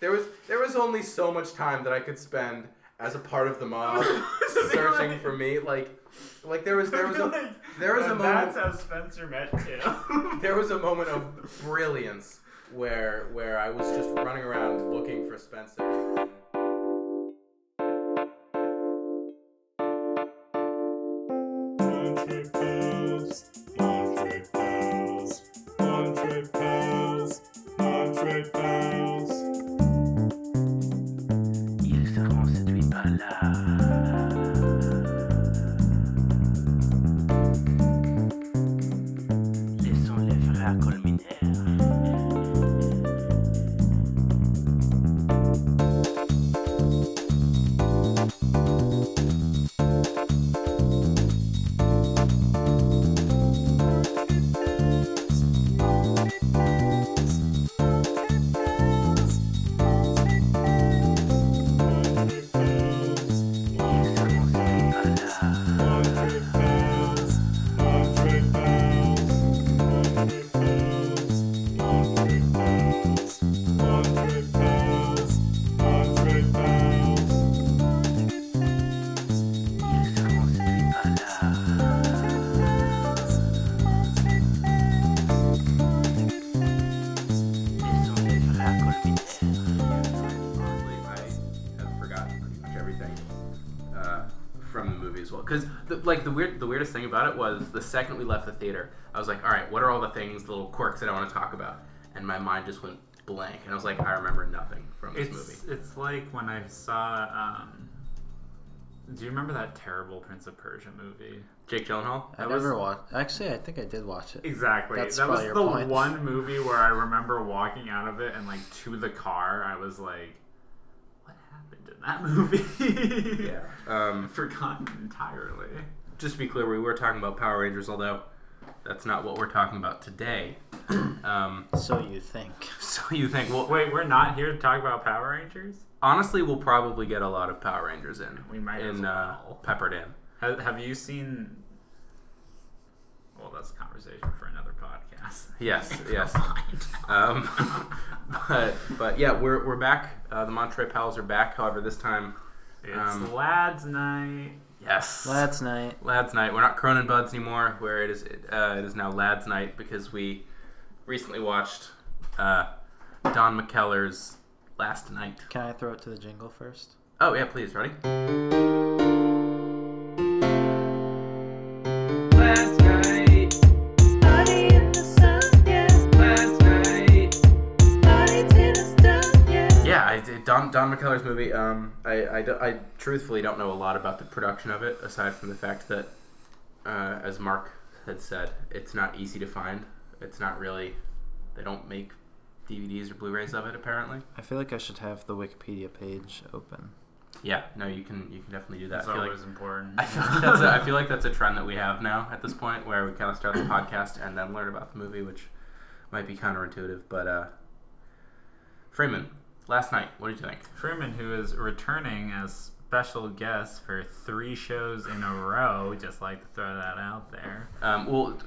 there was there was only so much time that I could spend as a part of the mob searching for me. Like, like there was there was a there was a moment That's how Spencer met Tim. there was a moment of brilliance where where I was just running around looking for Spencer. Like the weird, the weirdest thing about it was the second we left the theater, I was like, all right, what are all the things, the little quirks that I want to talk about? And my mind just went blank, and I was like, I remember nothing from this It's movie. it's like when I saw. Um, do you remember that terrible Prince of Persia movie? Jake Gyllenhaal. I That never was- watched. Actually, I think I did watch it. Exactly. That's that was probably the your point. one movie where I remember walking out of it and like to the car, I was like, "What happened in that movie?" Yeah. Um, forgotten entirely. just to be clear, we were talking about Power Rangers, although that's not what we're talking about today. um, So you think? so you think? Well, Wait, we're not here to talk about Power Rangers. honestly, we'll probably get a lot of Power Rangers in. We might as in uh, well. peppered in. Have, have you seen? Well, that's a conversation for another podcast. Yes, yes. Um, but but yeah, we're we're back. Uh, the Monterey Pals are back. However, this time, It's Um, lads' night. yes, Lads' night. lads night. We're not Cronin buds anymore. Where it is uh, it is now lads night because we recently watched uh, Don McKellar's Last Night. Can I throw it to the jingle first? Oh yeah, please, ready? Don Don McKellar's movie. Um, I, I, I truthfully don't know a lot about the production of it aside from the fact that, uh, as Mark had said, it's not easy to find. It's not really. They don't make DVDs or Blu-rays of it apparently. I feel like I should have the Wikipedia page open. Yeah, no, you can you can definitely do that. That's I feel like always important. I feel like that's a, I feel like that's a trend that we have now at this point where we kind of start the podcast and then learn about the movie, which might be counterintuitive. But uh, Freeman, last night, what did you think? Freeman, who is returning as special guest for three shows in a row, just like to throw that out there. Um, well,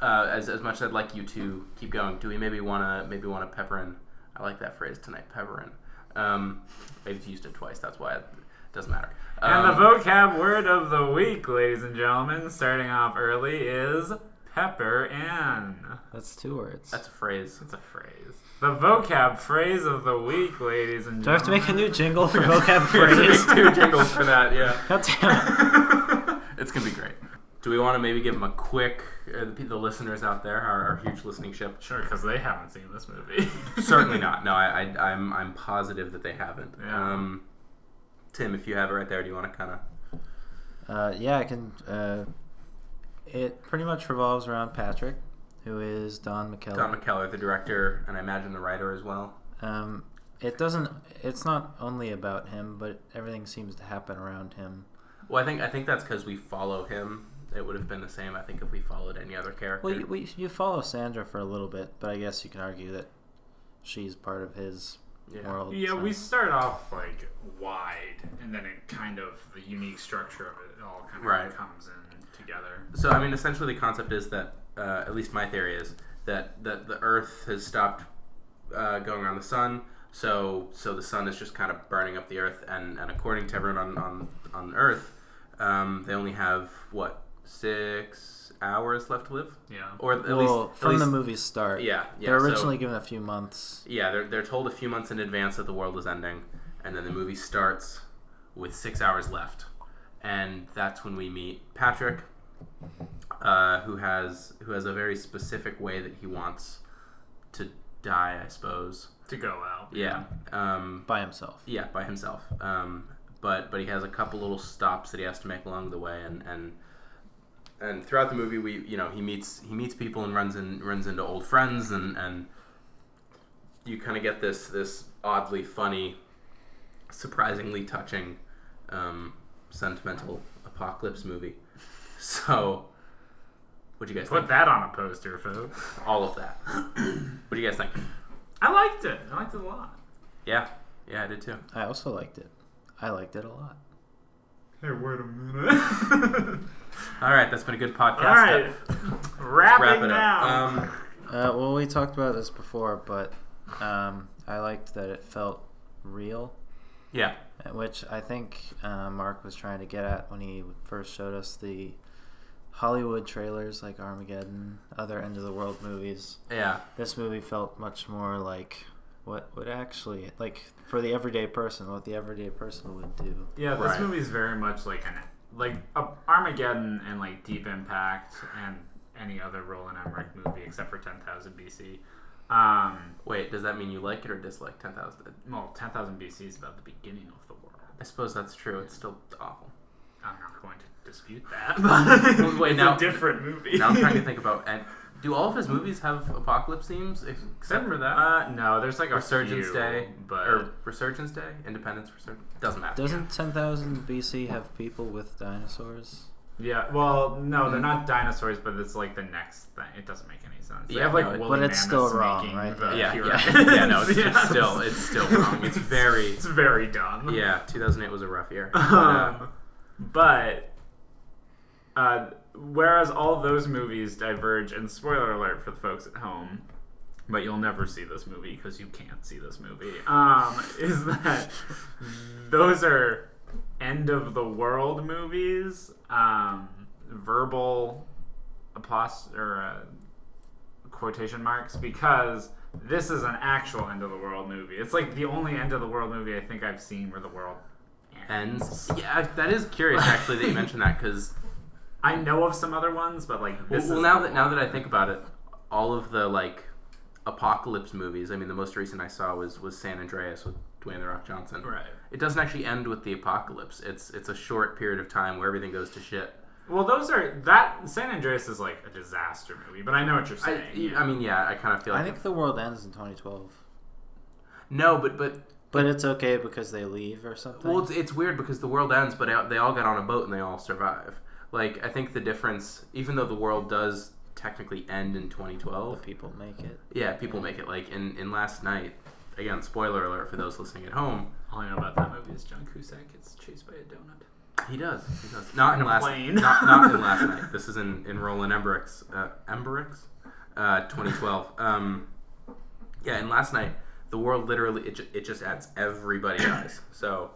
uh, as, as much as I'd like you to keep going, do we maybe wanna maybe wanna pepper in? I like that phrase tonight, pepper in. Um, I've used it twice. That's why it doesn't matter. And Um, the vocab word of the week, ladies and gentlemen, starting off early, is pepper in. That's two words. That's a phrase. It's a phrase. The vocab phrase of the week, ladies and gentlemen. Do I have to make a new jingle for vocab We have to make phrase? two jingles for that. Yeah, God damn it. it's gonna be great. Do we want to maybe give them a quick? Uh, the, the listeners out there, our, our huge listening ship. Sure, because they haven't seen this movie. Certainly not. No, I, I, I'm, I'm positive that they haven't. Yeah. Um, Tim, if you have it right there, do you want to kind of? Uh, yeah, I can. Uh, it pretty much revolves around Patrick, who is Don McKellar. Don McKellar, the director, and I imagine the writer as well. Um, it doesn't. It's not only about him, but everything seems to happen around him. Well, I think I think that's because we follow him. It would have been the same, I think, if we followed any other character. Well, you, we, you follow Sandra for a little bit, but I guess you can argue that she's part of his Yeah. world. yeah, so- we start off like wide, and then it kind of the unique structure of it all kind of Right. comes in together. So I mean, essentially, the concept is that, uh, at least my theory is that that the Earth has stopped uh, going around the sun. So so the sun is just kind of burning up the earth, and, and according to everyone on on, on Earth, um, they only have what six hours left to live, Yeah. or at well, least at from the least- movie's start. Yeah, yeah. They're so- originally given a few months. yeah, they're, they're told a few months in advance that the world is ending, and then the movie starts with six hours left, and that's when we meet Patrick, uh, who has who has a very specific way that he wants to die, I suppose. To go out. Yeah, um, by himself. yeah, by himself. Um, but but he has a couple little stops that he has to make along the way, and and and throughout the movie, we you know he meets he meets people and runs in runs into old friends, and and you kind of get this this oddly funny, surprisingly touching, um, sentimental apocalypse movie. So, what do you guys Put think? that on a poster, folks. All of that. what do you guys think? I liked it. I liked it a lot. Yeah, yeah, I did too. I also liked it. I liked it a lot. Hey, wait a minute. All right, that's been a good podcast. All right. Wrapping Wrap it up. down. Um, Uh, well, we talked about this before, but um, I liked that it felt real, yeah, which I think uh, Mark was trying to get at when he first showed us the Hollywood trailers like Armageddon, other end of the world movies. yeah. This movie felt much more like what would actually like for the everyday person, what the everyday person would do. Yeah, this Right. movie is very much like an like a Armageddon and like Deep Impact and any other Roland Emmerich movie except for 10,000 BC. Um, Wait, does that mean you like it or dislike 10,000? well, 10,000 BC is about the beginning of the world. I suppose that's true. It's still awful. I'm not going to dispute that. But wait, it's now- a different movie. Now I'm trying to think about. And do all of his movies have apocalypse themes except for that? Uh, no, there's like a Resurgence few, Day but or Resurgence Day, Independence Resurgence doesn't matter. Doesn't 10,000 BC have people with dinosaurs? yeah, well, no, they're not dinosaurs, but it's like the next thing. It doesn't make any sense. They Yeah, have like no, woolly But it's still mammoths wrong, making right? the yeah, yeah, yeah. No, it's, it's Yeah. still it's still wrong. It's very it's very dumb. yeah. 2008 was a rough year. But, uh, Um, but uh, whereas all those movies diverge, and spoiler alert for the folks at home, but you'll never see this movie because you can't see this movie. Um, is that those are end of the world movies, um, verbal apost or uh, quotation marks because. This is an actual end of the world movie. It's like the only end of the world movie I think I've seen where the world ends. Yeah, that is curious actually that you mentioned that because I know of some other ones, but like this well is now the that now that I think about it, all of the like apocalypse movies. I mean, the most recent I saw was was San Andreas with Dwayne the Rock Johnson. right. It doesn't actually end with the apocalypse. It's it's a short period of time where everything goes to shit. Well, those are that San Andreas is like a disaster movie, but I know what you're I, saying. I mean, yeah, I kind of feel like I like think the world ends in 2012. no, but but But it's okay because they leave or something. well, it's, it's weird because the world ends, but they all get on a boat and they all survive. Like I think the difference, even though the world does technically end in the 2012, people make it. yeah, people make it. Like in in last night, again, spoiler alert for those listening at home. All I know about that movie is John Cusack gets chased by a donut. He does. He does. Not in, In last. plane. Not, not in last night. This is in in Roland Emmerich's uh, Emmerich's, uh, 2012. Um, yeah, in last night, the world literally it, ju- it just adds everybody dies. So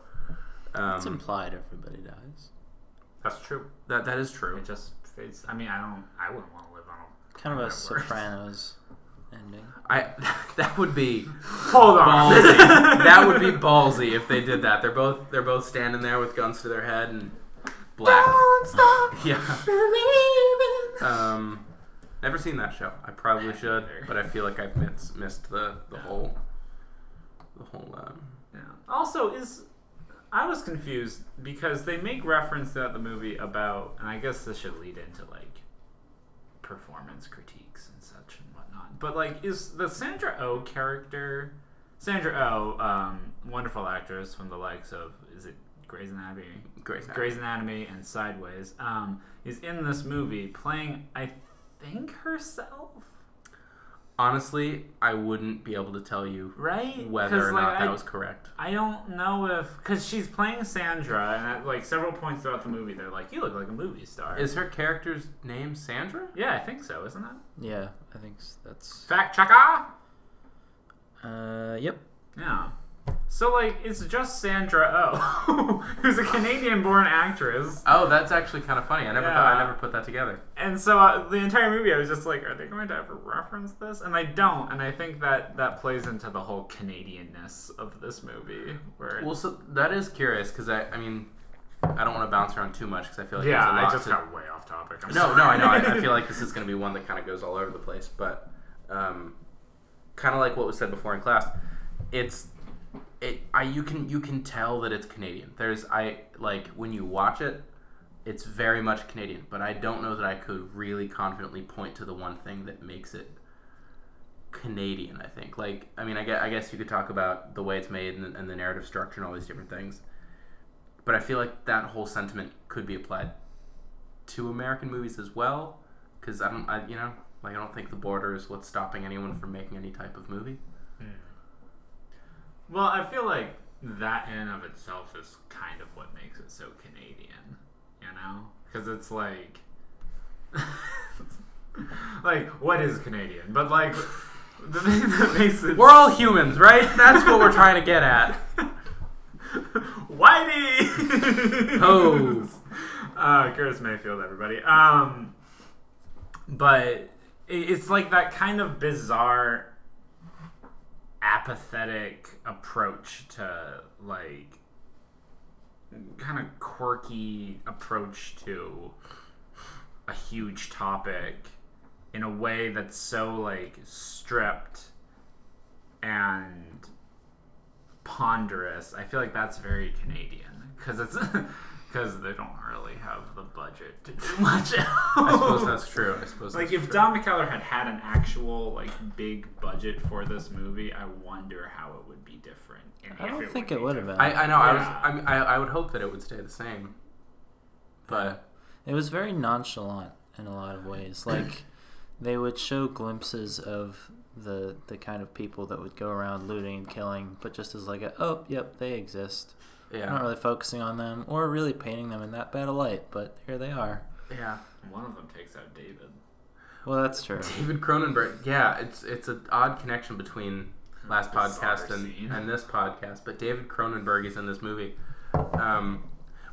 It's um, implied everybody dies. That's true. that that is true. It just fades. I mean, I don't. I wouldn't want to live on a Kind of a Sopranos ending. I that would be Hold on. ballsy. that would be ballsy if they did that. They're both they're both standing there with guns to their head and black. Don't stop Yeah. believing. Um, never seen that show. I probably should, but I feel like I've missed missed the the whole the whole. Um, Yeah. Also, is I was confused because they make reference throughout the movie about, and I guess this should lead into like performance critiques and such and whatnot. But like, is the Sandra O character, Sandra O, um, wonderful actress from the likes of, is it Grey's Anatomy? Grey's Anatomy. Grey's Anatomy and Sideways, um, is in this movie playing, I think herself, Honestly, I wouldn't be able to tell you right? whether or like, not that I- was correct. I don't know if because she's playing Sandra, and at like several points throughout the movie, they're like, "You look like a movie star." Is her character's name Sandra? yeah, I think so, isn't that? Yeah, I think s- that's. Fact checker. Uh, yep. Yeah. So like it's just Sandra Oh, who's a Canadian-born actress, Oh, that's actually kind of funny. I never thought I Yeah. never put that together. and so uh, the entire movie I was just like, are they going to ever reference this? And I don't, and I think that that plays into the whole Canadianness of this movie, where Well, so that is curious because I, I mean, I don't want to bounce around too much because I feel like yeah, there's a I lot just to- got way off topic. I'm No, no, I know. I. I feel like this is going to be one that kind of goes all over the place, but um, kind of like what was said before in class, it's it. I you can you can tell that it's Canadian. There's I like when you watch it, it's very much Canadian, but I don't know that I could really confidently point to the one thing that makes it Canadian. I think like I mean I guess, I guess you could talk about the way it's made and the, and the narrative structure and all these different things, but I feel like that whole sentiment could be applied to American movies as well, because I don't, I, you know, like I don't think the border is what's stopping anyone from making any type of movie. Well, I feel like that in and of itself is kind of what makes it so Canadian, you know? Because it's like, like what is Canadian? But like, the thing that makes it We're all humans, right? That's what we're trying to get at. Whitey. Ho. Uh, Curtis Mayfield, everybody. Um, but it- it's like that kind of bizarre, apathetic approach to like kind of quirky approach to a huge topic in a way that's so like stripped and ponderous. I feel like that's very Canadian because it's because they don't really have the budget to do much else. I suppose that's true. I suppose Like that's if true. Don McKellar had had an actual like big budget for this movie, I wonder how it would be different. and I don't think would it would have been. I, I know. I was. Yeah. I, mean, I, I would hope that it would stay the same, but It was very nonchalant in a lot of ways. Like they would show glimpses of the the kind of people that would go around looting and killing, but just as like a oh yep they exist. Yeah, Not really focusing on them or really painting them in that bad a light, but here they are. yeah. One of them takes out David. Well, that's true. David Cronenberg. Yeah, it's it's an odd connection between last podcast and, scene. and this podcast. But David Cronenberg is in this movie, um,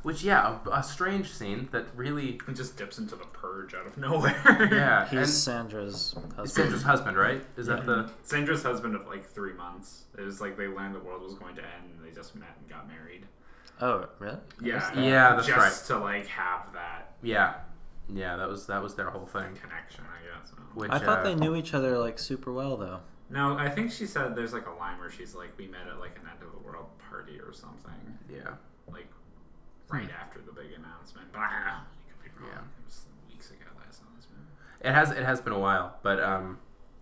which yeah, a, a strange scene that really It just dips into the purge out of nowhere. yeah. He's and Sandra's husband. Sandra's husband, right? Is that the Sandra's husband of like three months. It was like they learned the world was going to end, and they just met and got married. Oh, really? Yeah, that. Yeah, that's just to like have that yeah, yeah? That was that was their whole thing. connection, I guess. Which I thought uh, they knew each other like super well though. No, I think she said there's like a line where she's like, "We met at like an end of the world party or something." Yeah, like right after the big announcement. But I don't know. You could be wrong. Yeah. It was weeks ago that I saw this movie. it has it has been a while, but um,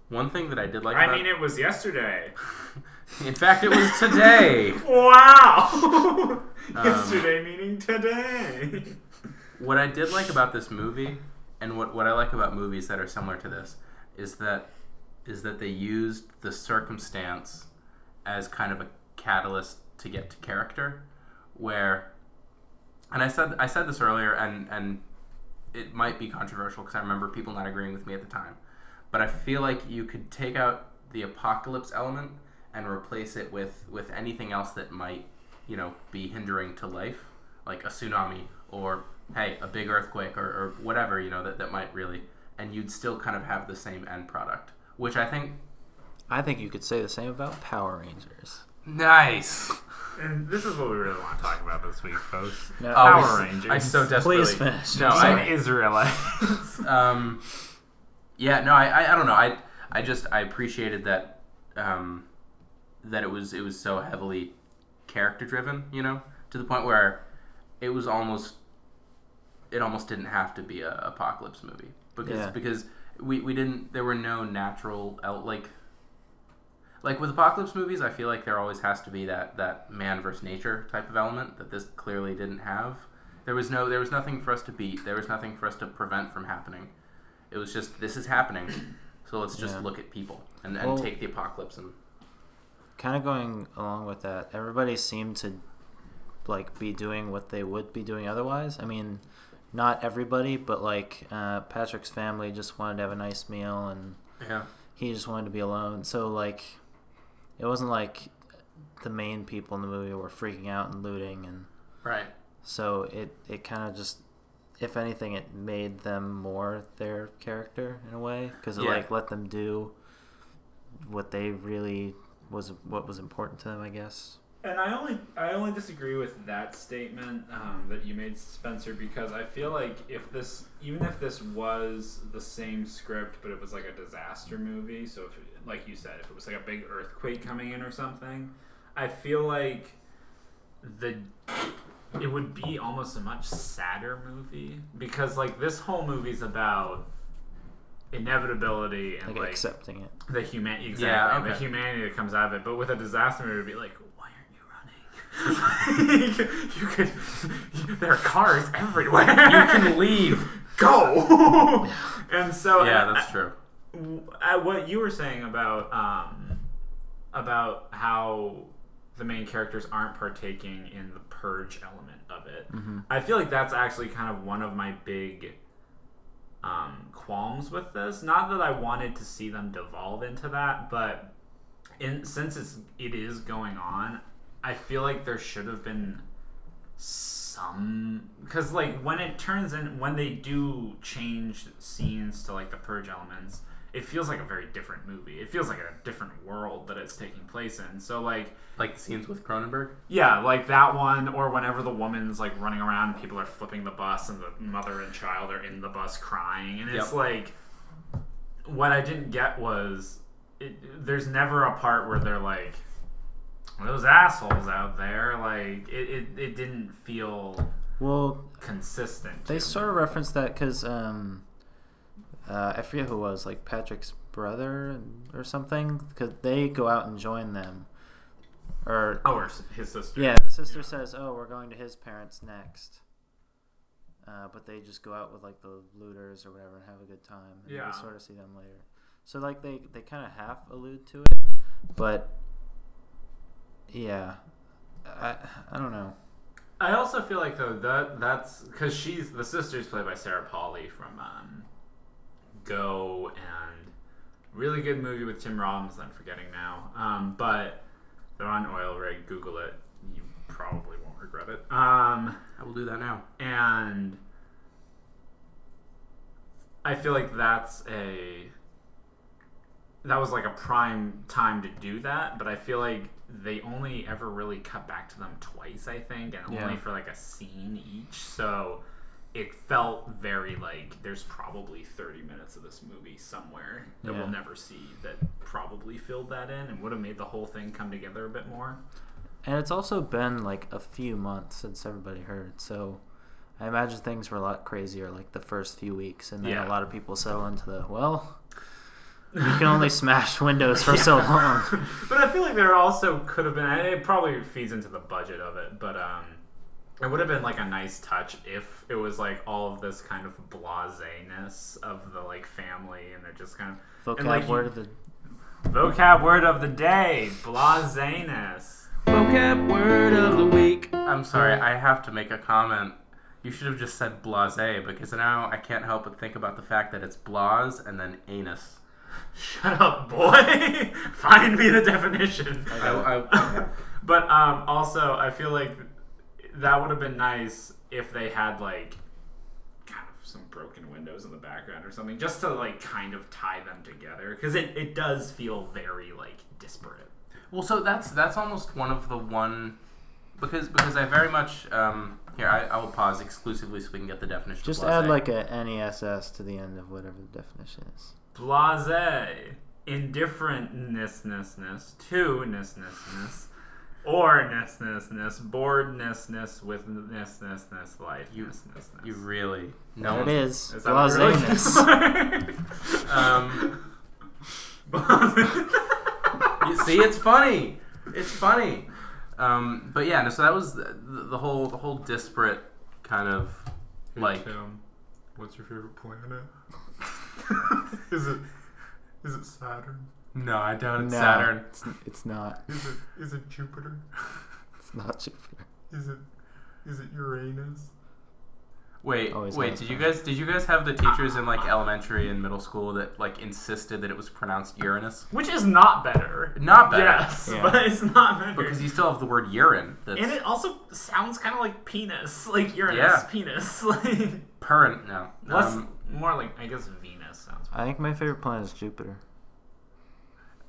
one thing that I did like. I about- mean, it was yesterday. in fact, it was today. Wow! Um, yesterday meaning today. what I did like about this movie, and what, what I like about movies that are similar to this, is that is that they used the circumstance as kind of a catalyst to get to character, where, and I said I said this earlier, and and it might be controversial because I remember people not agreeing with me at the time, but I feel like you could take out the apocalypse element and replace it with with anything else that might you know be hindering to life like a tsunami or hey a big earthquake or, or whatever you know that, that might really and you'd still kind of have the same end product which i think I think you could say the same about Power Rangers. Nice and this is what we really want to talk about this week, folks. No, Power I- Rangers. i so desperately Please finish. no Some I, Israelites. um, yeah, no, I, I, I don't know. I, I just I appreciated that, um, that it was it was so heavily character driven. You know, to the point where it was almost, it almost didn't have to be a apocalypse movie because Yeah. because we, we didn't there were no natural out like. Like with apocalypse movies, I feel like there always has to be that, that man versus nature type of element that this clearly didn't have. There was no there was nothing for us to beat. There was nothing for us to prevent from happening. It was just this is happening, so let's just Yeah. look at people and, and Well- take the apocalypse and kind of going along with that, everybody seemed to like be doing what they would be doing otherwise. I mean, not everybody, but like uh, Patrick's family just wanted to have a nice meal, and yeah he just wanted to be alone. So like, it wasn't like the main people in the movie were freaking out and looting, and Right. so it it kind of just, if anything, it made them more their character in a way because it Yeah. like let them do what they really was what was important to them, I guess. And I only I only disagree with that statement um, that you made, Spencer, because I feel like if this even if this was the same script, but it was like a disaster movie, so if like you said, if it was like a big earthquake coming in or something, I feel like the it would be almost a much sadder movie because like this whole movie's about inevitability and Like, like accepting it. the human exactly Yeah, and the humanity that comes out of it. But with a disaster movie, it'd be like, why aren't you could. There are cars everywhere. You can leave. Go. and so Yeah, that's true. uh, what you were saying about um, about how the main characters aren't partaking in the purge element of it. I feel like that's actually kind of one of my big um, qualms with this. Not that I wanted to see them devolve into that, but in since it's it is going on, I feel like there should have been some because like when it turns in when they do change scenes to like the purge elements it feels like a very different movie it feels like a different world that it's taking place in so like Like the scenes with Cronenberg. yeah like that one or whenever the woman's like running around people are flipping the bus and the mother and child are in the bus crying and it's Yep. like what i didn't get was it, there's never a part where they're like those assholes out there like it, it, it didn't feel Well, consistent They sort of referenced that because um, uh, I forget who it was, like Patrick's brother or something, because they go out and join them. Or oh or his sister yeah, the sister says, "Oh, we're going to his parents next," uh, but they just go out with like the looters or whatever and have a good time. And Yeah. we sort of see them later. So like they they kind of half allude to it, but yeah, I I don't know. I also feel like though that that's because she's the sister's played by Sarah Polley from um, Go and really good movie with Tim Robbins. I'm forgetting now, um, but they're on Oil Rig. Google it. You probably won't regret it. Um, I will do that now. and I feel like that's a that was like a prime time to do that, but I feel like they only ever really cut back to them twice, I think, and Yeah. only for like a scene each. So it felt very like there's probably 30 minutes of this movie somewhere that Yeah. we'll never see that probably filled that in and would have made the whole thing come together a bit more. And it's also been like a few months since everybody heard, so I imagine things were a lot crazier like the first few weeks, and then Yeah. a lot of people settle into the well. You can only smash windows for so long. but I feel like there also could have been. It probably feeds into the budget of it, but um, it would have been like a nice touch if it was like all of this kind of blaseness of the like family, and they're just kind of Vocab and, like, word you- of the vocab word of the day: blaseness. Vocab word of the week. I'm sorry, I have to make a comment. You should have just said blase because now I can't help but think about the fact that it's blase and then anus. Shut up, boy. Find me the definition. I, I, But um, also, I feel like that would have been nice if they had like kind of some broken windows in the background or something, just to like kind of tie them together, because it, it does feel very like disparate. well, so that's that's almost one of the one because because I very much um, here I, I will pause exclusively so we can get the definition. just of add blase. like a NESS to the end of whatever the definition is. Blase, indifferentness, to ness, or ness, boredness with ness, life. You- ness, you really no it is, is. Is that what it really? Blaseness. Um, you see, it's funny. It's funny. Um, but yeah, no, so that was the, the whole the whole disparate kind of like Tim, what's your favorite planet? is it is it Saturn? no, I doubt it's no, Saturn. It's, it's not. Is it is it Jupiter? It's not Jupiter. Is it is it Uranus? Wait, Always wait. has Did you been. guys did you guys have the teachers in like elementary and middle school that like insisted that it was pronounced Uranus? Which is not better. Not better. Yes, Yeah. but it's not better. Because you still have the word urine. That's and it also sounds kind of like penis, like Uranus, Yeah. penis, like purrent. No. less, Um, more like I guess Venus sounds. I think my favorite planet is Jupiter.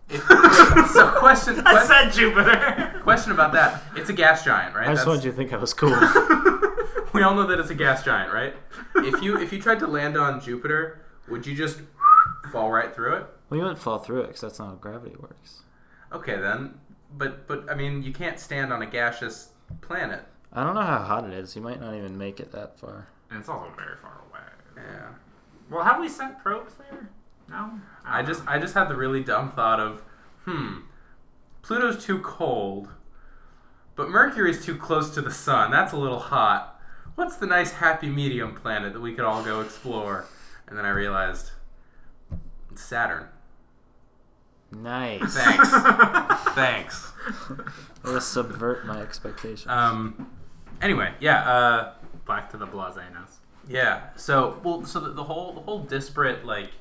if- so question I said Jupiter. question about that. It's a gas giant, right? I just That's- wanted you to think I was cool. we all know that it's a gas giant, right? If you if you tried to land on Jupiter, would you just fall right through it? well, you wouldn't fall through it because that's not how gravity works. Okay then, but but I mean you can't stand on a gaseous planet. I don't know how hot it is. You might not even make it that far. and it's also very far away. Yeah. Well, have we sent probes there? No. I just I just had the really dumb thought of, hmm, Pluto's too cold, but Mercury's too close to the sun. That's a little hot. What's the nice happy medium planet that we could all go explore? And then I realized it's Saturn. Nice. Thanks. Thanks. It'll subvert my expectations. Um. Anyway, yeah. Uh. back to the blaseness. Yeah. So well, so the, the whole the whole disparate like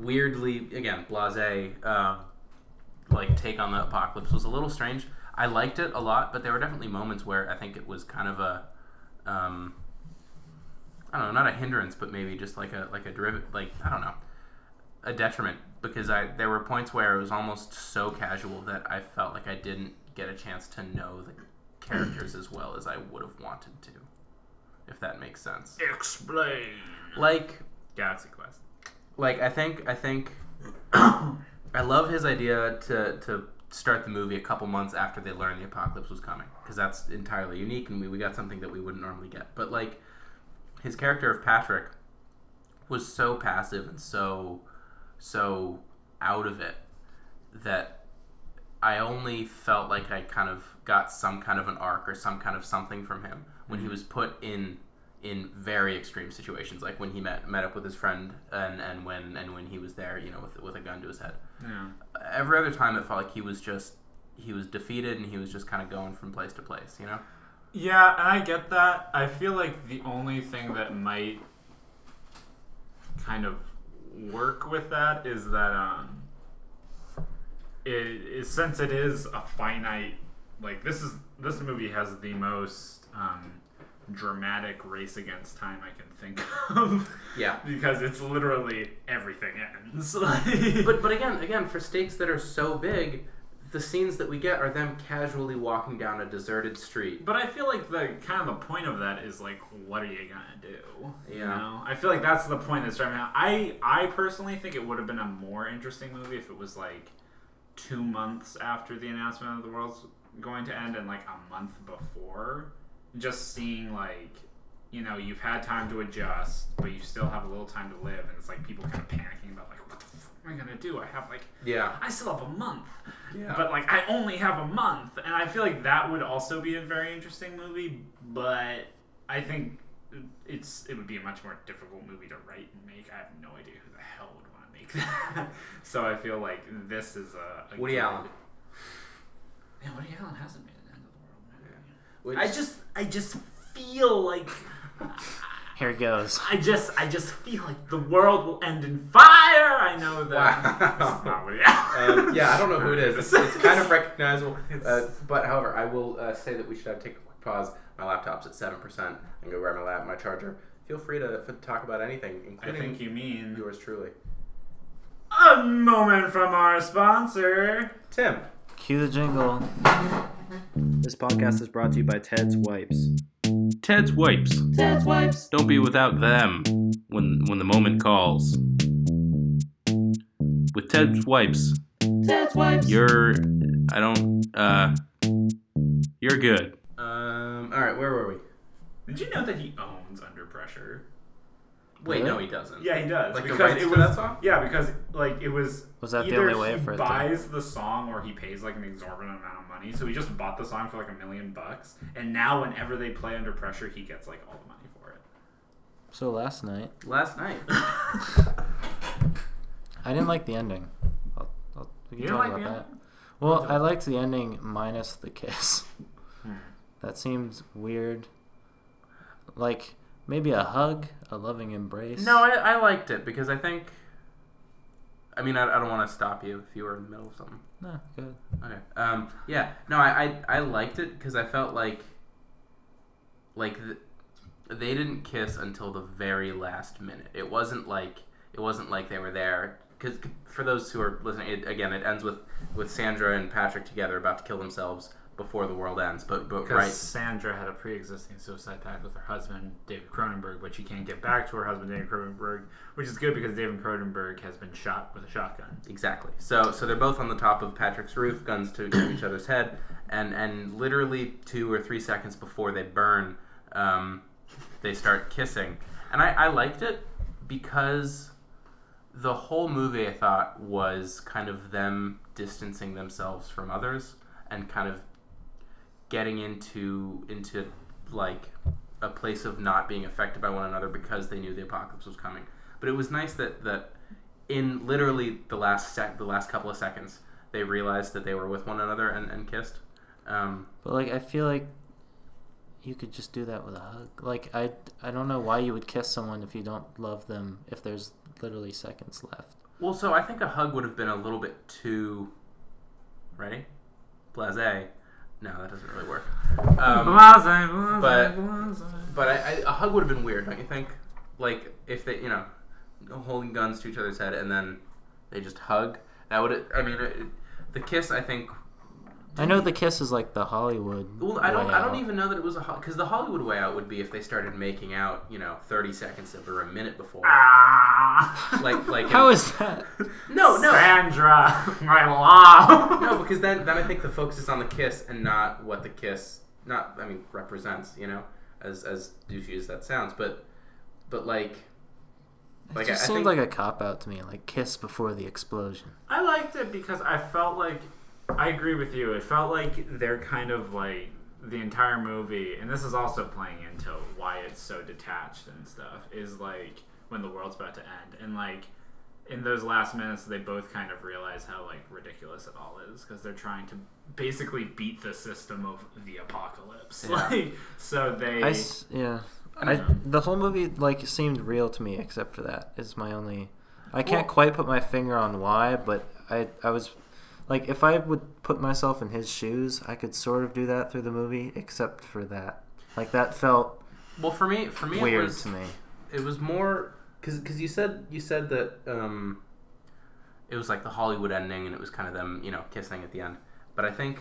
weirdly again blase um, like take on the apocalypse was a little strange. I liked it a lot, but there were definitely moments where I think it was kind of a um, I don't know, not a hindrance, but maybe just like a like a derivative, like I don't know, a detriment because I there were points where it was almost so casual that I felt like I didn't get a chance to know the characters as well as I would have wanted to, if that makes sense. Explain. Like Galaxy Quest. like I think I think I love his idea to to start the movie a couple months after they learned the apocalypse was coming because that's entirely unique and we, we got something that we wouldn't normally get. But like his character of Patrick was so passive and so so out of it that I only felt like I kind of got some kind of an arc or some kind of something from him when he was put in in very extreme situations, like when he met met up with his friend and, and when and when he was there, you know, with with a gun to his head. Yeah. Every other time, it felt like he was just he was defeated and he was just kind of going from place to place, you know. Yeah, and I get that. I feel like the only thing that might kind of work with that is that um it is since it is a finite like this is this movie has the most um dramatic race against time I can think of. Yeah. because it's literally everything ends. But but again, again, for stakes that are so big, the scenes that we get are them casually walking down a deserted street. But I feel like the kind of the point of that is like, what are you gonna do? You Yeah. know, I feel like that's the point that's driving out. I I personally think it would have been a more interesting movie if it was like two months after the announcement of the world's going to end and like a month before. Just seeing like, you know, you've had time to adjust, but you still have a little time to live, and it's like people kind of panicking about like, what the fuck am I gonna do? I have like Yeah. I still have a month. Yeah. But like I only have a month and I feel like that would also be a very interesting movie, but I think it's it would be a much more difficult movie to write and make. I have no idea who the hell would want to make that. so I feel like this is a, a Woody good- Allen. Yeah, Woody Allen hasn't made an end of the world movie. Which- I just I just feel like Here it goes. I just I just feel like the world will end in fire. I know that Wow. not Woody Um, yeah, I don't know who it is. It's, it's kind of recognizable. Uh, but however, I will uh, say that we should have take a quick pause. My laptop's at seven percent. and go grab my lap, my charger. Feel free to, to talk about anything, I including think you mean yours truly, A moment from our sponsor. Tim. Cue the jingle. This podcast is brought to you by Ted's Wipes. Ted's wipes. Ted's wipes. Don't be without them when when the moment calls. With Ted's wipes, Ted's wipes. you're I don't uh you're good. Um all right, where were we? Did you know that he owns Under Pressure? Wait, Really? no, he doesn't. Yeah, he does. Like the because rights it to was, that song? Yeah, because like it was. Was that the either only way he for it to- buys the song or he pays like an exorbitant amount of money. So he just bought the song for like a million bucks, and now whenever they play Under Pressure, he gets like all the money for it. So last night, Last night. I didn't like the ending. I'll, I'll, we can You didn't talk like about the that. ending? Well, I liked the ending minus the kiss. Hmm. That seems weird. Like maybe a hug, a loving embrace. No, I, I liked it because I think. I mean, I, I don't want to stop you if you were in the middle of something. no, good. Okay. Um. Yeah. No, I I, I liked it because I felt like. Like th- they didn't kiss until the very last minute. It wasn't like it wasn't like they were there. Because for those who are listening, it, again, it ends with with Sandra and Patrick together about to kill themselves before the world ends. But but Because right. Sandra had a pre-existing suicide pact with her husband David Cronenberg, but she can't get back to her husband David Cronenberg, which is good because David Cronenberg has been shot with a shotgun. Exactly. So so they're both on the top of Patrick's roof, guns to, to each other's head, and and literally two or three seconds before they burn, um, they start kissing, and I, I liked it because the whole movie I thought was kind of them distancing themselves from others and kind of getting into into like a place of not being affected by one another because they knew the apocalypse was coming. But it was nice that that in literally the last sec the last couple of seconds they realized that they were with one another and, and kissed. Um, But like I feel like you could just do that with a hug. Like I I don't know why you would kiss someone if you don't love them if there's literally seconds left. well, so I think a hug would have been a little bit too ready, blase. No, that doesn't really work. Um, but- But I, I, a hug would have been weird, don't you think? Like if they, you know, holding guns to each other's head and then they just hug. That would. I mean, it, the kiss. I think. I know the kiss is like the Hollywood. Well, I don't. way I don't out. even know that it was a because the Hollywood way out would be if they started making out, you know, thirty seconds or a minute before. Ah! Like like. How is that? no no Sandra, my love. no because then then I think the focus is on the kiss and not what the kiss not I mean represents. You know, as as douchey as that sounds, but but like. It Like, just I- I seemed think- like a cop out to me. Like kiss before the explosion. I liked it because I felt like I agree with you. It felt like they're kind of like the entire movie, and this is also playing into why it's so detached and stuff. Is like when the world's about to end, and like in those last minutes, they both kind of realize how like ridiculous it all is because they're trying to basically beat the system of the apocalypse. Yeah. Like so they. I yeah. I I, the whole movie like seemed real to me except for that is my only I can't Well- quite put my finger on why, but I I was like if I would put myself in his shoes, I could sort of do that through the movie except for that. Like that felt Well, for me, for me, it weird was to me. it was more because because you said you said that um, it was like the Hollywood ending, and it was kind of them, you know, kissing at the end. But I think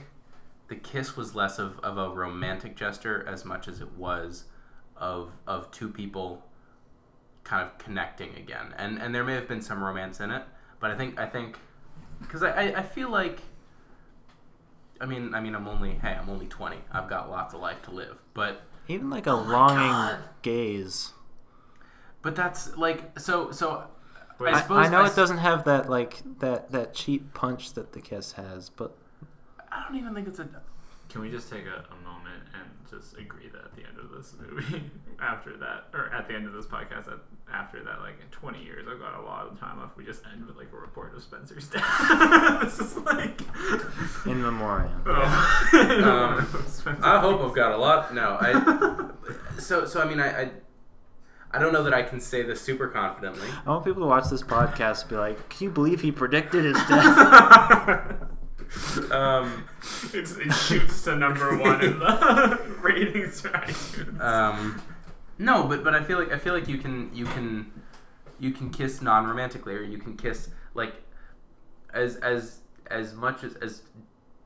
the kiss was less of, of a romantic gesture as much as it was of of two people kind of connecting again, and and there may have been some romance in it, but I think I think because I, I I feel like. I mean, I mean, I'm only hey, I'm only 20. I've got lots of life to live, but Even like a Oh longing gaze. but that's like so so. Wait, I, suppose I know I it doesn't have that like that that cheap punch that the kiss has, but I don't even think it's a. Can we just take a, a moment and just agree that at the end of this movie, after that, or at the end of this podcast, that after that, like in 20 years, I've got a lot of time off. We just end with like a report of Spencer's death. this is like. in memoriam. Oh. Um, Spencer I hope I've got a lot. No, I. so so I mean I, I. I don't know that I can say this super confidently. I want people to watch this podcast and be like, "Can you believe he predicted his death?" Um, It's, it shoots to number one in the ratings for iTunes. um, no, but but I feel like I feel like you can you can you can kiss non-romantically, or you can kiss like as as as much as as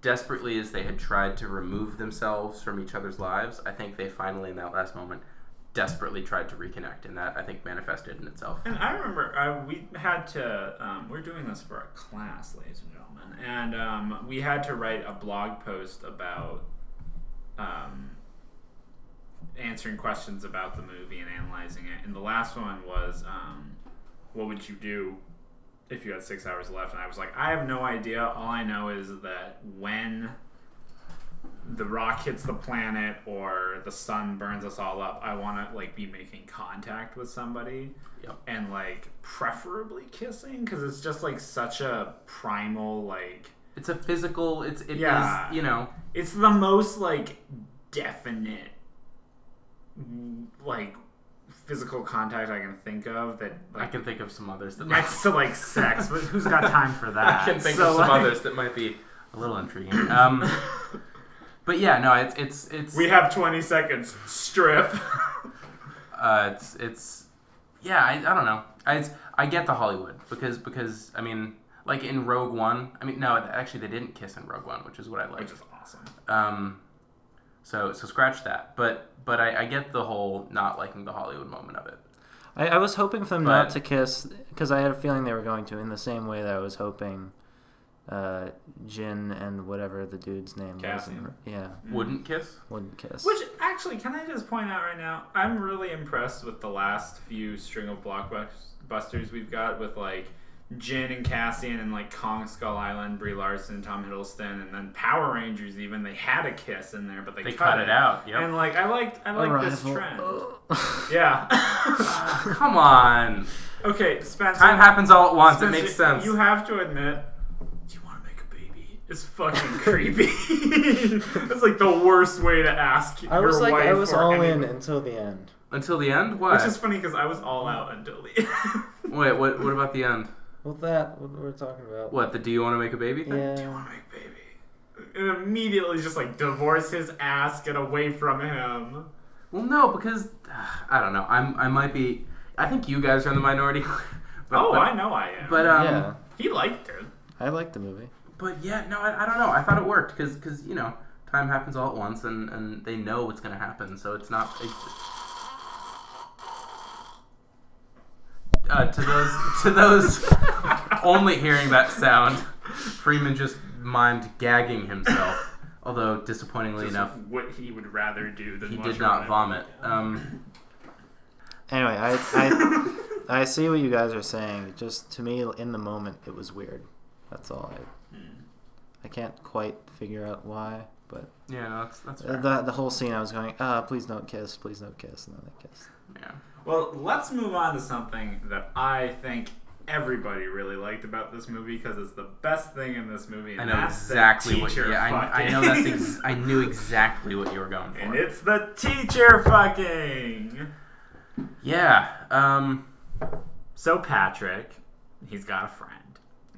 desperately as they had tried to remove themselves from each other's lives. I think they finally, in that last moment, desperately tried to reconnect, and that I think manifested in itself. And I remember uh, we had to. Um, we're doing this for a class, ladies and gentlemen, and um, we had to write a blog post about um, answering questions about the movie and analyzing it. And the last one was, um, "What would you do if you had six hours left?" And I was like, "I have no idea. All I know is that when." The rock hits the planet or the sun burns us all up i want to like be making contact with somebody Yep. and like preferably kissing because it's just like such a primal like It's a physical. It's it is Yeah. you know. it's the most like definite like physical contact I can think of that I can think of some others that next to like sex, but who's got time for that? I can think So, of some like, others that might be a little intriguing. Um, but yeah, no, it's it's it's We have 20 seconds. Strip. uh, it's it's yeah. I, I don't know. I it's, I get the Hollywood because because I mean like in Rogue One. I mean no, actually they didn't kiss in Rogue One, which is what I like. Which is awesome. Um, so so scratch that. But but I, I get the whole not liking the Hollywood moment of it. I, I was hoping for them not to kiss because I had a feeling they were going to, in the same way that I was hoping uh, Jyn and whatever the dude's name Cassian. was. Yeah, Wouldn't kiss. wouldn't kiss. Which actually, can I just point out right now? I'm really impressed with the last few string of blockbusters we've got with like Jyn and Cassian and like Kong Skull Island, Brie Larson, Tom Hiddleston, and then Power Rangers. Even they had a kiss in there, but they, They cut it out. Yep. And like I liked, I like this trend. Yeah. Come on. okay, Spencer. Time happens all at once. Spencer, it makes sense. You have to admit. Do you want to make a baby? It's fucking creepy. That's like the worst way to ask. You. I was your like, I was or all in until the end. Until the end. What? Which is funny because I was all out until the end. Wait. What? What about the end? Well, that what we're talking about. What? The do you want to make a baby thing? Yeah. Do you want to make a baby? And immediately just like divorce his ass, get away from him. Well, no, because I don't know. I'm. I might be. I think you guys are in the minority. but, oh, but, I know I am. But um. yeah, he liked it. I liked the movie. But yeah, no, I, I don't know. I thought it worked because because you know time happens all at once and and they know what's gonna happen, so it's not. It's, uh, to those to those only hearing that sound, Freeman just mimed gagging himself. Although disappointingly Just enough, what he would rather do than he did not vomit. Um, Anyway, I, I I see what you guys are saying. Just to me, in the moment, it was weird. That's all. I I can't quite figure out why, but yeah, no, that's that's uh, fair. the the whole scene, I was going, ah, please don't kiss, please don't kiss, and then they kissed. yeah. Well, let's move on to something that I think everybody really liked about this movie because it's the best thing in this movie. And I know that's exactly what. teacher Yeah, I, I know that's. Ex- I knew exactly what you were going for. and for. it's the teacher fucking. Yeah. Um. So Patrick, he's got a friend,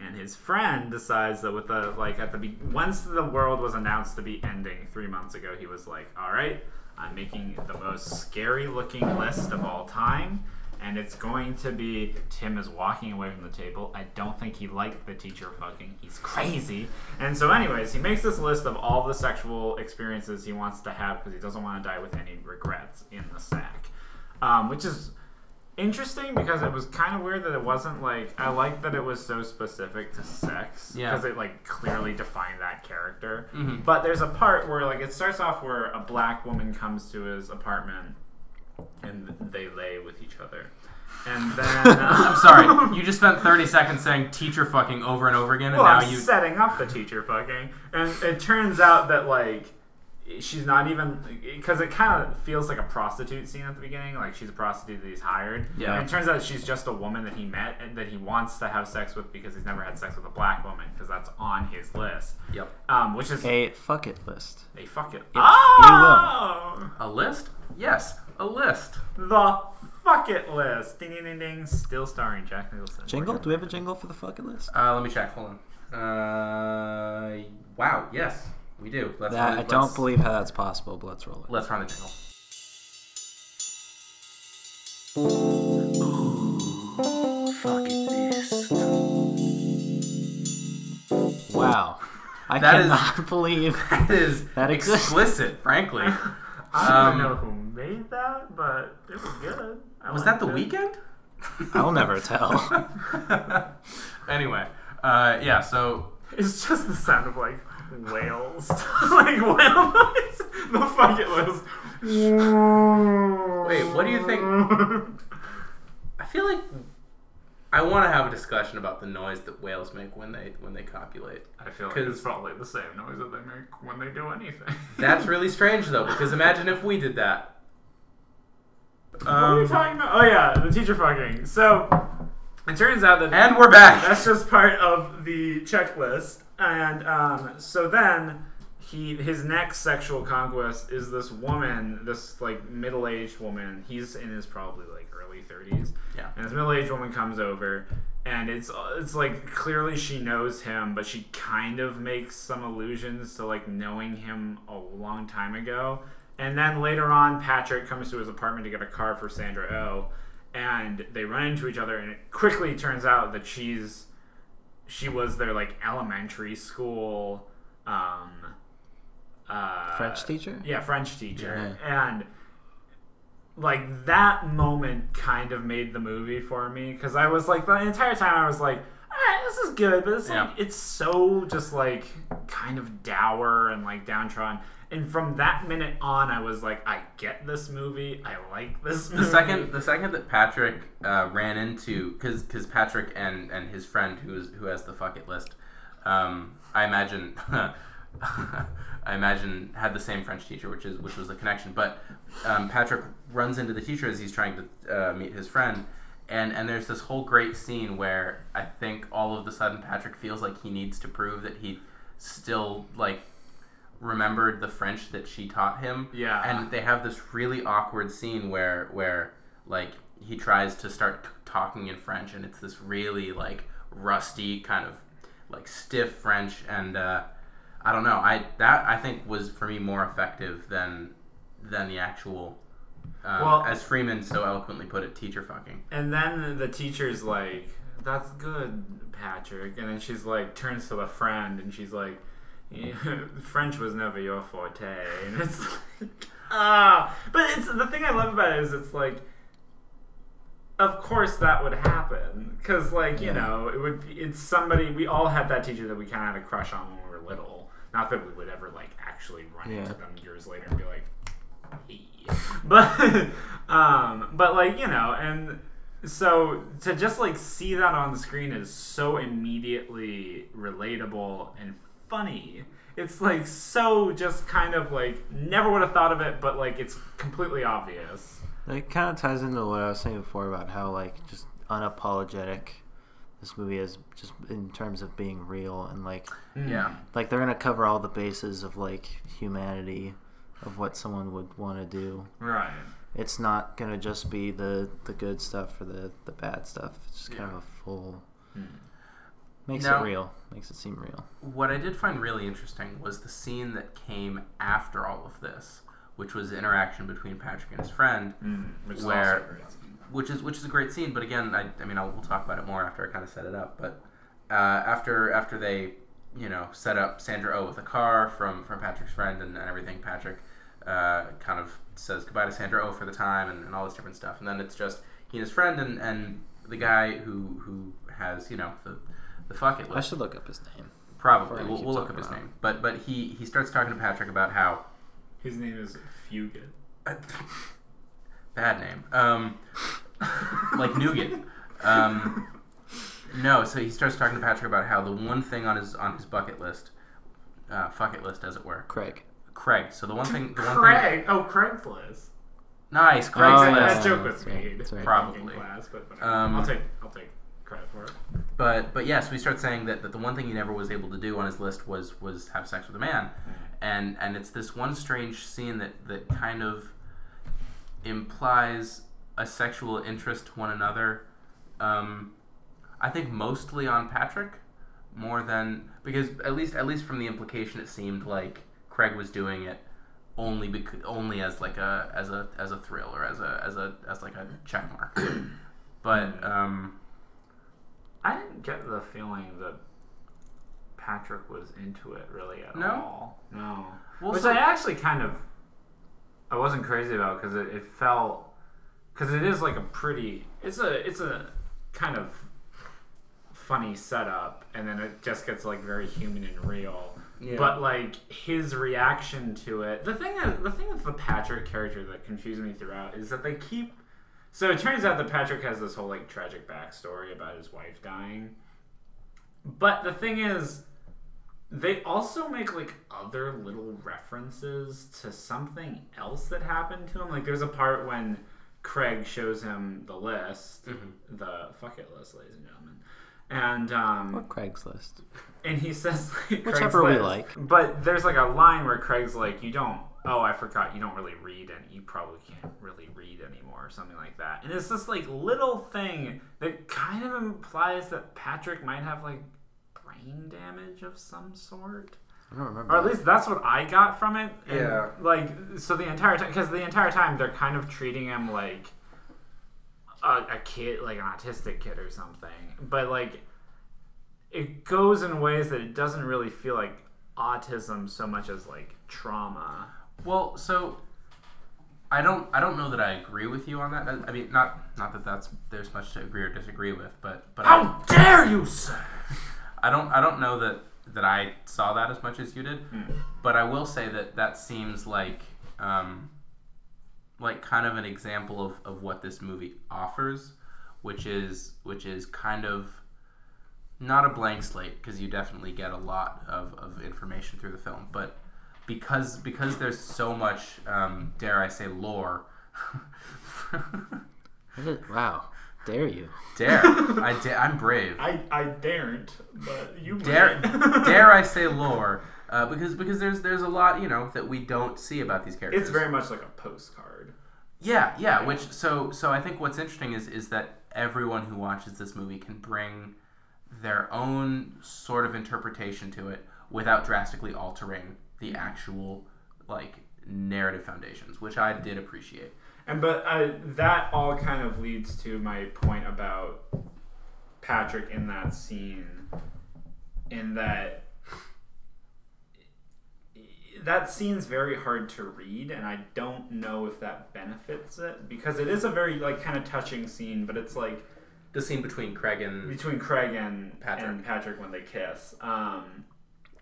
and his friend decides that with the like at the be- once the world was announced to be ending three months ago, he was like, "All right, I'm making the most scary looking list of all time." And it's going to be Tim is walking away from the table. I don't think he liked the teacher fucking. He's crazy. And so, anyways, he makes this list of all the sexual experiences he wants to have because he doesn't want to die with any regrets in the sack. Um, which is interesting because it was kind of weird that it wasn't like I like that it was so specific to sex Yeah. because it like clearly defined that character. Mhm. But there's a part where like it starts off where a black woman comes to his apartment and they lay with each other, and then I'm sorry. You just spent 30 seconds saying teacher fucking over and over again, and Well, now I'm you. setting up the teacher fucking, and it turns out that like she's not even because it kind of feels like a prostitute scene at the beginning. Like she's a prostitute that he's hired. Yeah. And it turns out she's just a woman that he met and that he wants to have sex with because he's never had sex with a black woman because that's on his list. Yep. Um, which is A fuck it list. a fuck it. you oh, A list? Yes, a list. the fuck it list. Ding ding ding ding. Still starring Jack Nicholson. Jingle? Do we have a jingle for the fuck it list? Uh, let me check. Hold on. Uh, wow. Yes, we do. Let's That, run, I let's, don't believe how that's possible, but let's roll it. Let's run the jingle. Fucking list. Wow. I That is- cannot believe That is That exists. explicit, frankly. I don't Um, know who made that, but it was good. I Was that the it. weekend? I'll never tell. anyway, uh, yeah. So It's just the sound of like whales, like whale noise. The fuck it was. Wait, what do you think- I feel like I want to have a discussion about the noise that whales make when they when they copulate. I feel like it's probably the same noise that they make when they do anything. That's really strange though, because imagine if we did that. what are we Um, talking about? Oh yeah, the teacher fucking. So it turns out that and we're back. That's just part of the checklist. And um, so then he his next sexual conquest is this woman, this like middle aged woman. He's in his probably like early thirties. Yeah. And this middle aged woman comes over, and it's it's like clearly she knows him, but she kind of makes some allusions to like knowing him a long time ago. And then later on, Patrick comes to his apartment to get a car for Sandra Oh, and they run into each other, and it quickly turns out that she's she was their like elementary school um uh French teacher? yeah french teacher Yeah. and like that moment kind of made the movie for me because i was like the entire time i was like this is good but it's like Yeah. it's so just like kind of dour and like downtrodden and from that minute on i was like i get this movie i like this movie The second, the second that Patrick uh, ran into, because because Patrick and and his friend who is who has the fuck it list, um, I imagine, I imagine had the same French teacher, which is which was the connection. But um, Patrick runs into the teacher as he's trying to uh, meet his friend, and and there's this whole great scene where I think all of a sudden Patrick feels like he needs to prove that he still like remembered the French that she taught him. Yeah. And they have this really awkward scene where where like he tries to start t- talking in French and it's this really like rusty kind of like stiff French and uh, I don't know I that I think was for me more effective than than the actual um, Well- as Freeman so eloquently put it teacher fucking And then the teacher's like, "That's good, Patrick." And then she's like, turns to the friend, and she's like, "Yeah, "French was never your forte." And it's like, ah. But it's the thing I love about it is it's like, of course that would happen because like you Yeah. know it would. Be, it's somebody we all had that teacher that we kind of had a crush on when we were little. Not that we would ever like actually run Yeah. into them years later and be like, hey. but um, but like you know, and so to just like see that on the screen is so immediately relatable and funny. It's like so just kind of like never would have thought of it, but like it's completely obvious. It kind of ties into what I was saying before about how like just unapologetic this movie is, just in terms of being real and like yeah like they're gonna cover all the bases of like humanity of what someone would want to do. Right. It's not gonna just be the the good stuff or the the bad stuff. It's just kind Yeah. of a full Hmm. makes Now- it real, makes it seem real. What I did find really interesting was the scene that came after all of this, which was the interaction between Patrick and his friend, Mm, which is Where- also a great scene. which is which is a great scene. But again, I, I mean, I'll, we'll talk about it more after I kind of set it up. But uh, after after they, you know, set up Sandra O with a car from from Patrick's friend and, and everything, Patrick uh, kind of says goodbye to Sandra O for the time and, and all this different stuff. And then it's just he and his friend and, and the guy who who has you know the the fuck it I should look up his name. Probably. We'll, we'll look up his about name. But but he he starts talking to Patrick about how His name is Fugit. bad name. Um, like nougat. Um, no, so he starts talking to Patrick about how the one thing on his on his bucket list, uh, fuck it list, as it were, Craig. Craig. So the one thing, the one thing, Craig. Oh, Craigslist. nice, Craig's Oh, that, yeah. that joke was That's right, made. that's right. in Probably. Class, but whatever. Um, I'll take. I'll take credit for it. But but yeah, so he starts saying that, that the one thing he never was able to do on his list was was have sex with a man, and and it's this one strange scene that that kind of implies a sexual interest to one another. Um, I think mostly on Patrick, more than because at least at least from the implication, it seemed like Craig was doing it only because only as like a as a as a thrill or as a as a as like a check mark. but um, I didn't get the feeling that Patrick was into it really at No? all. No. Well, Which so- I actually kind of I wasn't crazy about because it, it felt because it is like a pretty it's a it's a kind of funny setup and then it just gets like very human and real Yeah. but like his reaction to it the thing that, the thing with the patrick character that confused me throughout is that they keep so it turns out that patrick has this whole like tragic backstory about his wife dying but the thing is they also make like other little references to something else that happened to him. Like there's a part when Craig shows him the list, Mm-hmm. the fuck it list, ladies and gentlemen, and Or um, Craigslist. and he says like, Whichever we like. But there's like a line where Craig's like, "You don't." Oh, I forgot. You don't really read, and you probably can't really read anymore, or something like that. And it's this like little thing that kind of implies that Patrick might have like brain damage of some sort. I don't remember. Or at least that's what I got from it. And, Yeah. Like, so the entire time, because the entire time they're kind of treating him like a, a kid, like an autistic kid or something. But, like, it goes in ways that it doesn't really feel like autism so much as, like, trauma. Well, so I don't I don't know that I agree with you on that. I, I mean, not not that that's there's much to agree or disagree with, but but I, How dare you, sir! I don't I don't know that that I saw that as much as you did. Hmm. But I will say that that seems like um, like kind of an example of, of what this movie offers, which is which is kind of not a blank slate because you definitely get a lot of, of information through the film, but because because there's so much um, dare I say lore. Wow. Dare you? dare I da- I'm brave. I, I daren't, but you dare dare I say lore uh, because because there's there's a lot you know that we don't see about these characters. It's very much like a postcard. yeah yeah. Which so so I think what's interesting is is that everyone who watches this movie can bring their own sort of interpretation to it without drastically altering the actual like narrative foundations, which I did appreciate. And but uh, that all kind of leads to my point about Patrick in that scene, in that that scene's very hard to read, and I don't know if that benefits it because it is a very like kind of touching scene, but it's like The scene between Craig and between Craig and Patrick. and Patrick when they kiss. Um,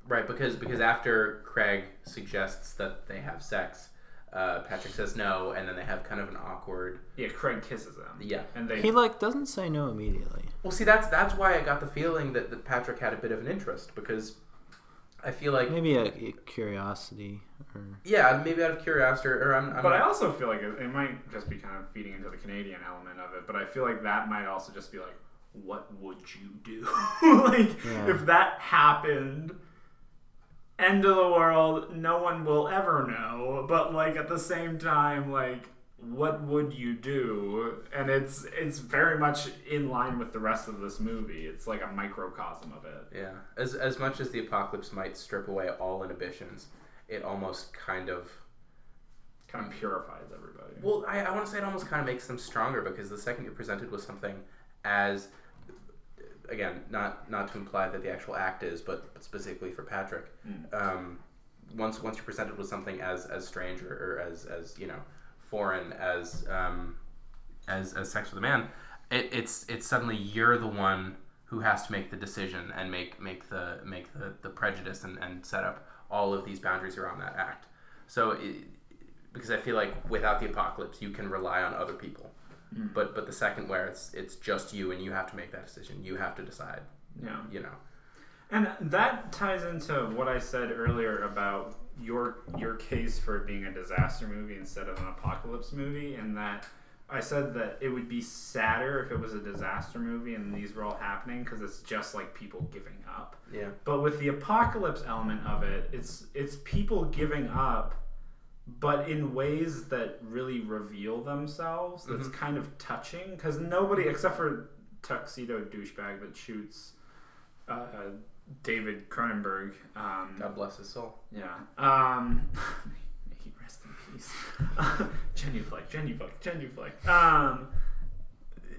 Right, because because after Craig suggests that they have sex, uh, Patrick says no, and then they have kind of an awkward. yeah, Craig kisses him. Yeah. and they He like doesn't say no immediately. Well, see, that's that's why I got the feeling that, that Patrick had a bit of an interest because I feel like Maybe a, a curiosity or yeah, maybe out of curiosity or, or I'm, I'm But I also feel like it, it might just be kind of feeding into the Canadian element of it. But I feel like that might also just be like, what would you do? like, Yeah. if that happened, end of the world, no one will ever know. But like at the same time, like, what would you do? And it's it's very much in line with the rest of this movie. It's like a microcosm of it. yeah. As as much as the apocalypse might strip away all inhibitions, it almost kind of Kind of purifies everybody. Well, I, I want to say it almost kind of makes them stronger because the second you're presented with something as, again, not not to imply that the actual act is, but, but specifically for Patrick, um, once once you're presented with something as as strange or, or as as you know foreign as um, as as sex with a man, it, it's it's suddenly you're the one who has to make the decision and make make the make the, the prejudice and, and set up all of these boundaries around that act. So it, because I feel like without the apocalypse, you can rely on other people. But but the second where it's it's just you and you have to make that decision. You have to decide. yeah. You know. And that ties into what I said earlier about your your case for it being a disaster movie instead of an apocalypse movie, and that I said that it would be sadder if it was a disaster movie and these were all happening because it's just like people giving up. Yeah. But with the apocalypse element of it, it's it's people giving up, but in ways that really reveal themselves. That's kind of touching because nobody except for tuxedo douchebag that shoots uh, uh, David Cronenberg. Um, God bless his soul. yeah. Um, may he rest in peace. genuflect, genuflect, genuflect. Um,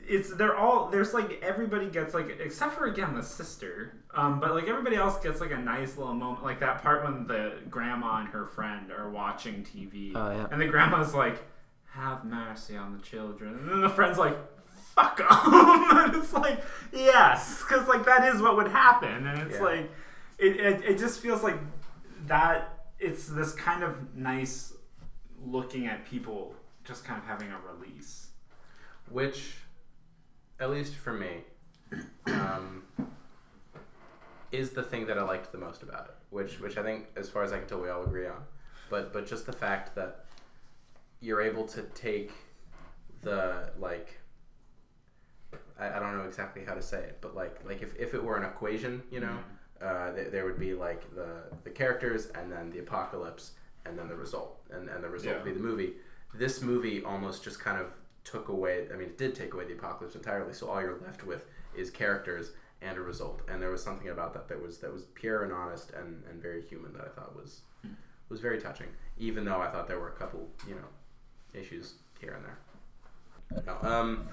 it's they're all there's like everybody gets like except for again the sister, um, but like everybody else gets like a nice little moment, like that part when the grandma and her friend are watching TV, Oh, yeah. and the grandma's like, "Have mercy on the children," and then the friend's like. Fuck them! and it's like, yes, because like that is what would happen, and it's Yeah. like, it, it, it just feels like that it's this kind of nice looking at people just kind of having a release. Which, at least for me, um, is the thing that I liked the most about it. Which which I think, as far as I can tell, we all agree on. But but just the fact that you're able to take the like I, I don't know exactly how to say it, but like like if, if it were an equation, you know, uh, th- there would be like the the characters and then the apocalypse and then the result, and and the result would be the movie. This movie almost just kind of took away. I mean, it did take away the apocalypse entirely. So all you're left with is characters and a result. And there was something about that that was that was pure and honest and, and very human that I thought was was very touching. Even though I thought there were a couple, you know, issues here and there. No, um,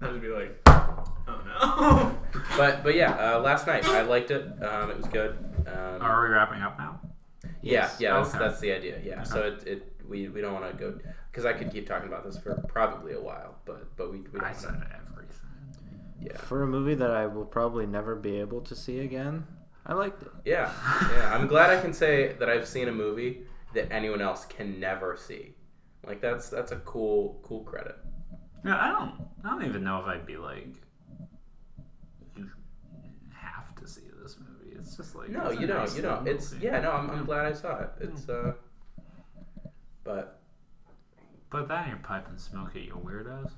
I would be like, oh no. but but yeah, uh, last night I liked it. Um, it was good. Um, Are we wrapping up now? yeah, yeah, that's, Okay. that's the idea. Yeah, so it, it we, we don't want to go because I could keep talking about this for probably a while, but but we, we don't I wanna- said everything. yeah For a movie that I will probably never be able to see again, I liked it. yeah yeah. I'm glad I can say that I've seen a movie that anyone else can never see. Like that's that's a cool cool credit. No, I don't. I don't even know if I'd be like, you have to see this movie. It's just like No, you don't. nice You don't. It's movie. yeah. No, I'm, I'm glad I saw it. It's uh, but Put that in your pipe and smoke it, you weirdos.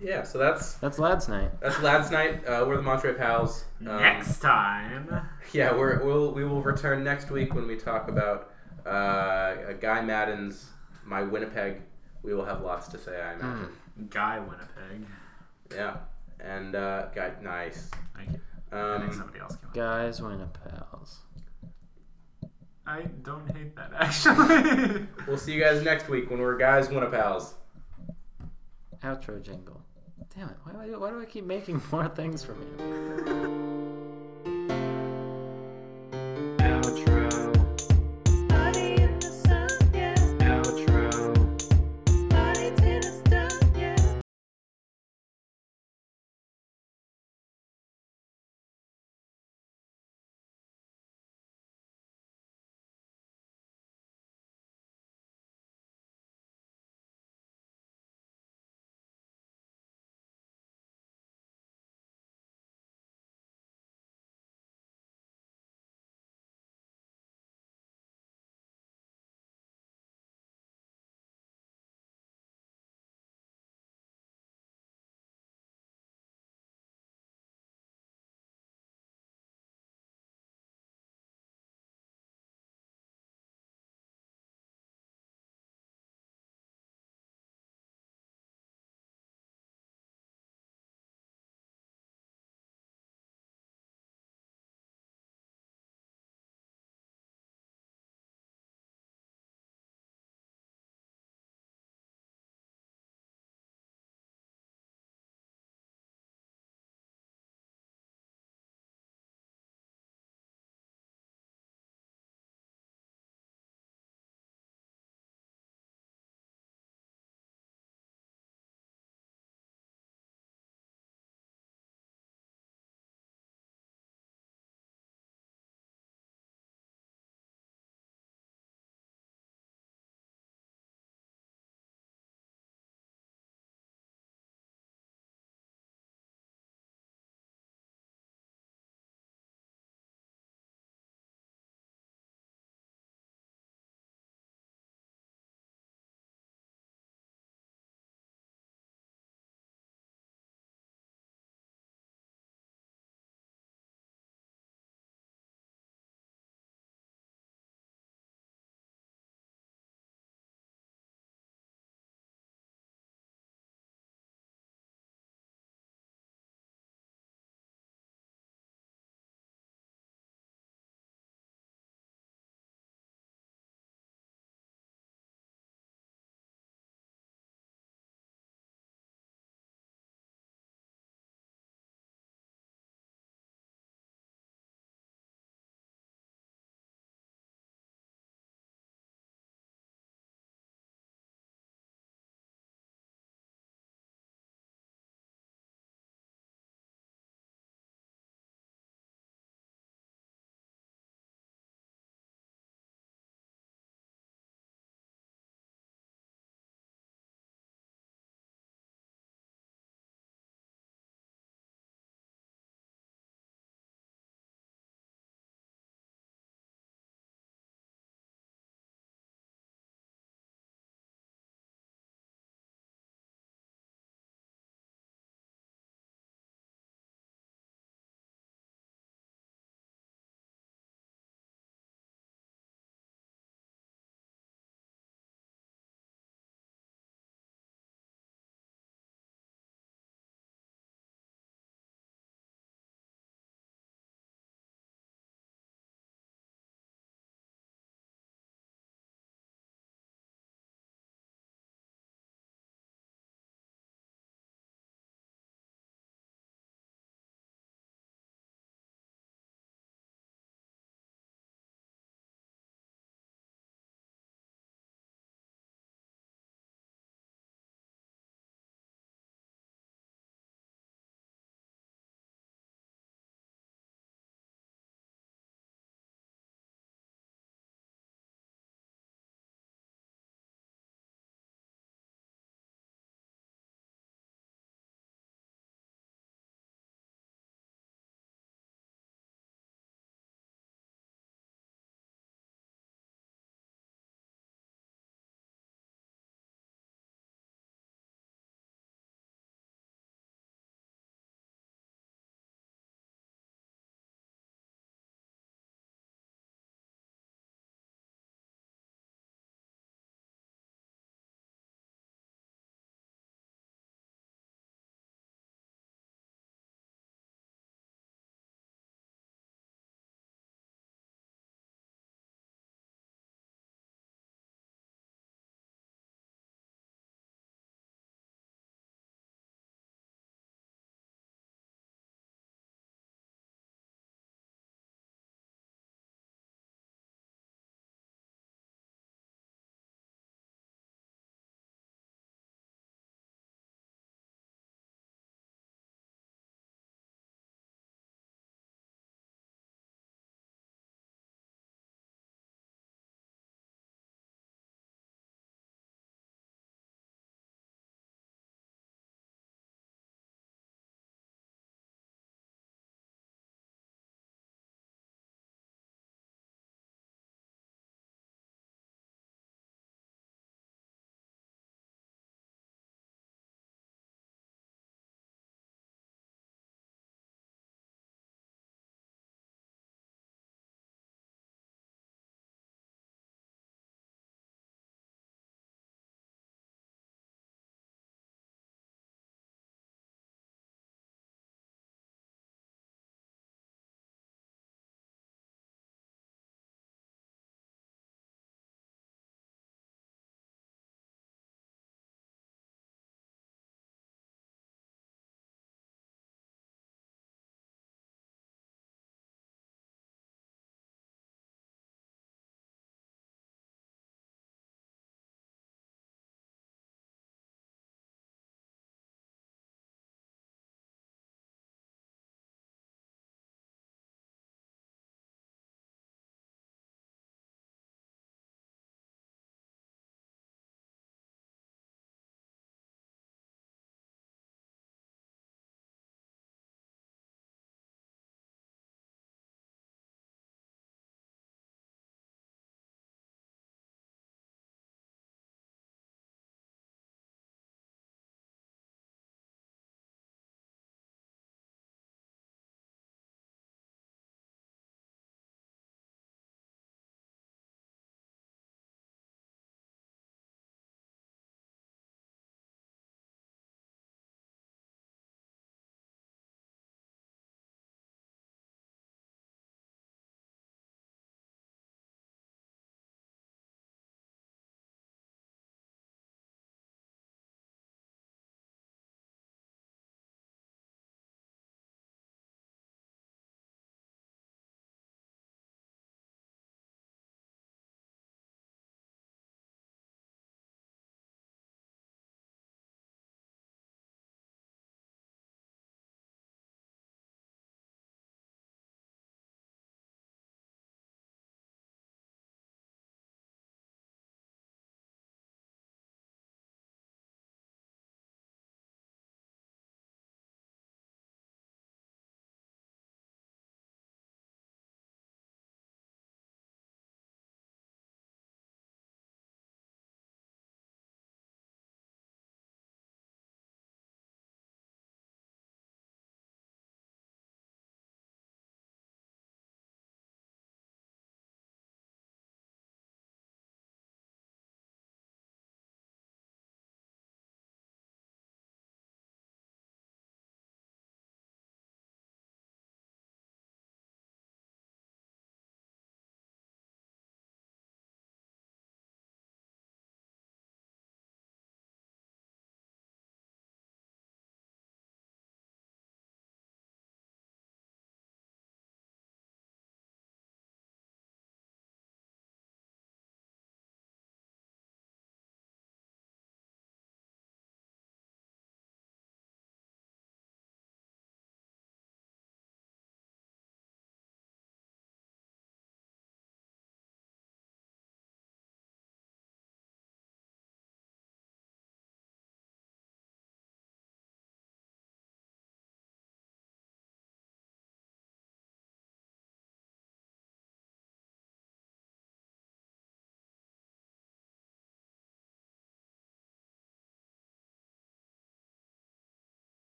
yeah. So that's That's Lads Night. that's lads' night. Uh, we're the Monterey Pals. Um, Next time. Yeah, we're, we'll we will return next week when we talk about uh, Guy Maddin's My Winnipeg. We will have lots to say, I imagine. Guy Winnipeg. Yeah, and uh, Guy, nice. Thank you. I think Um, somebody else came up. Guys, Winna pals. I don't hate that actually. we'll see you guys next week when we're guys Winnipals. Outro jingle. Damn it! Why, do I- why do I keep making more things for you?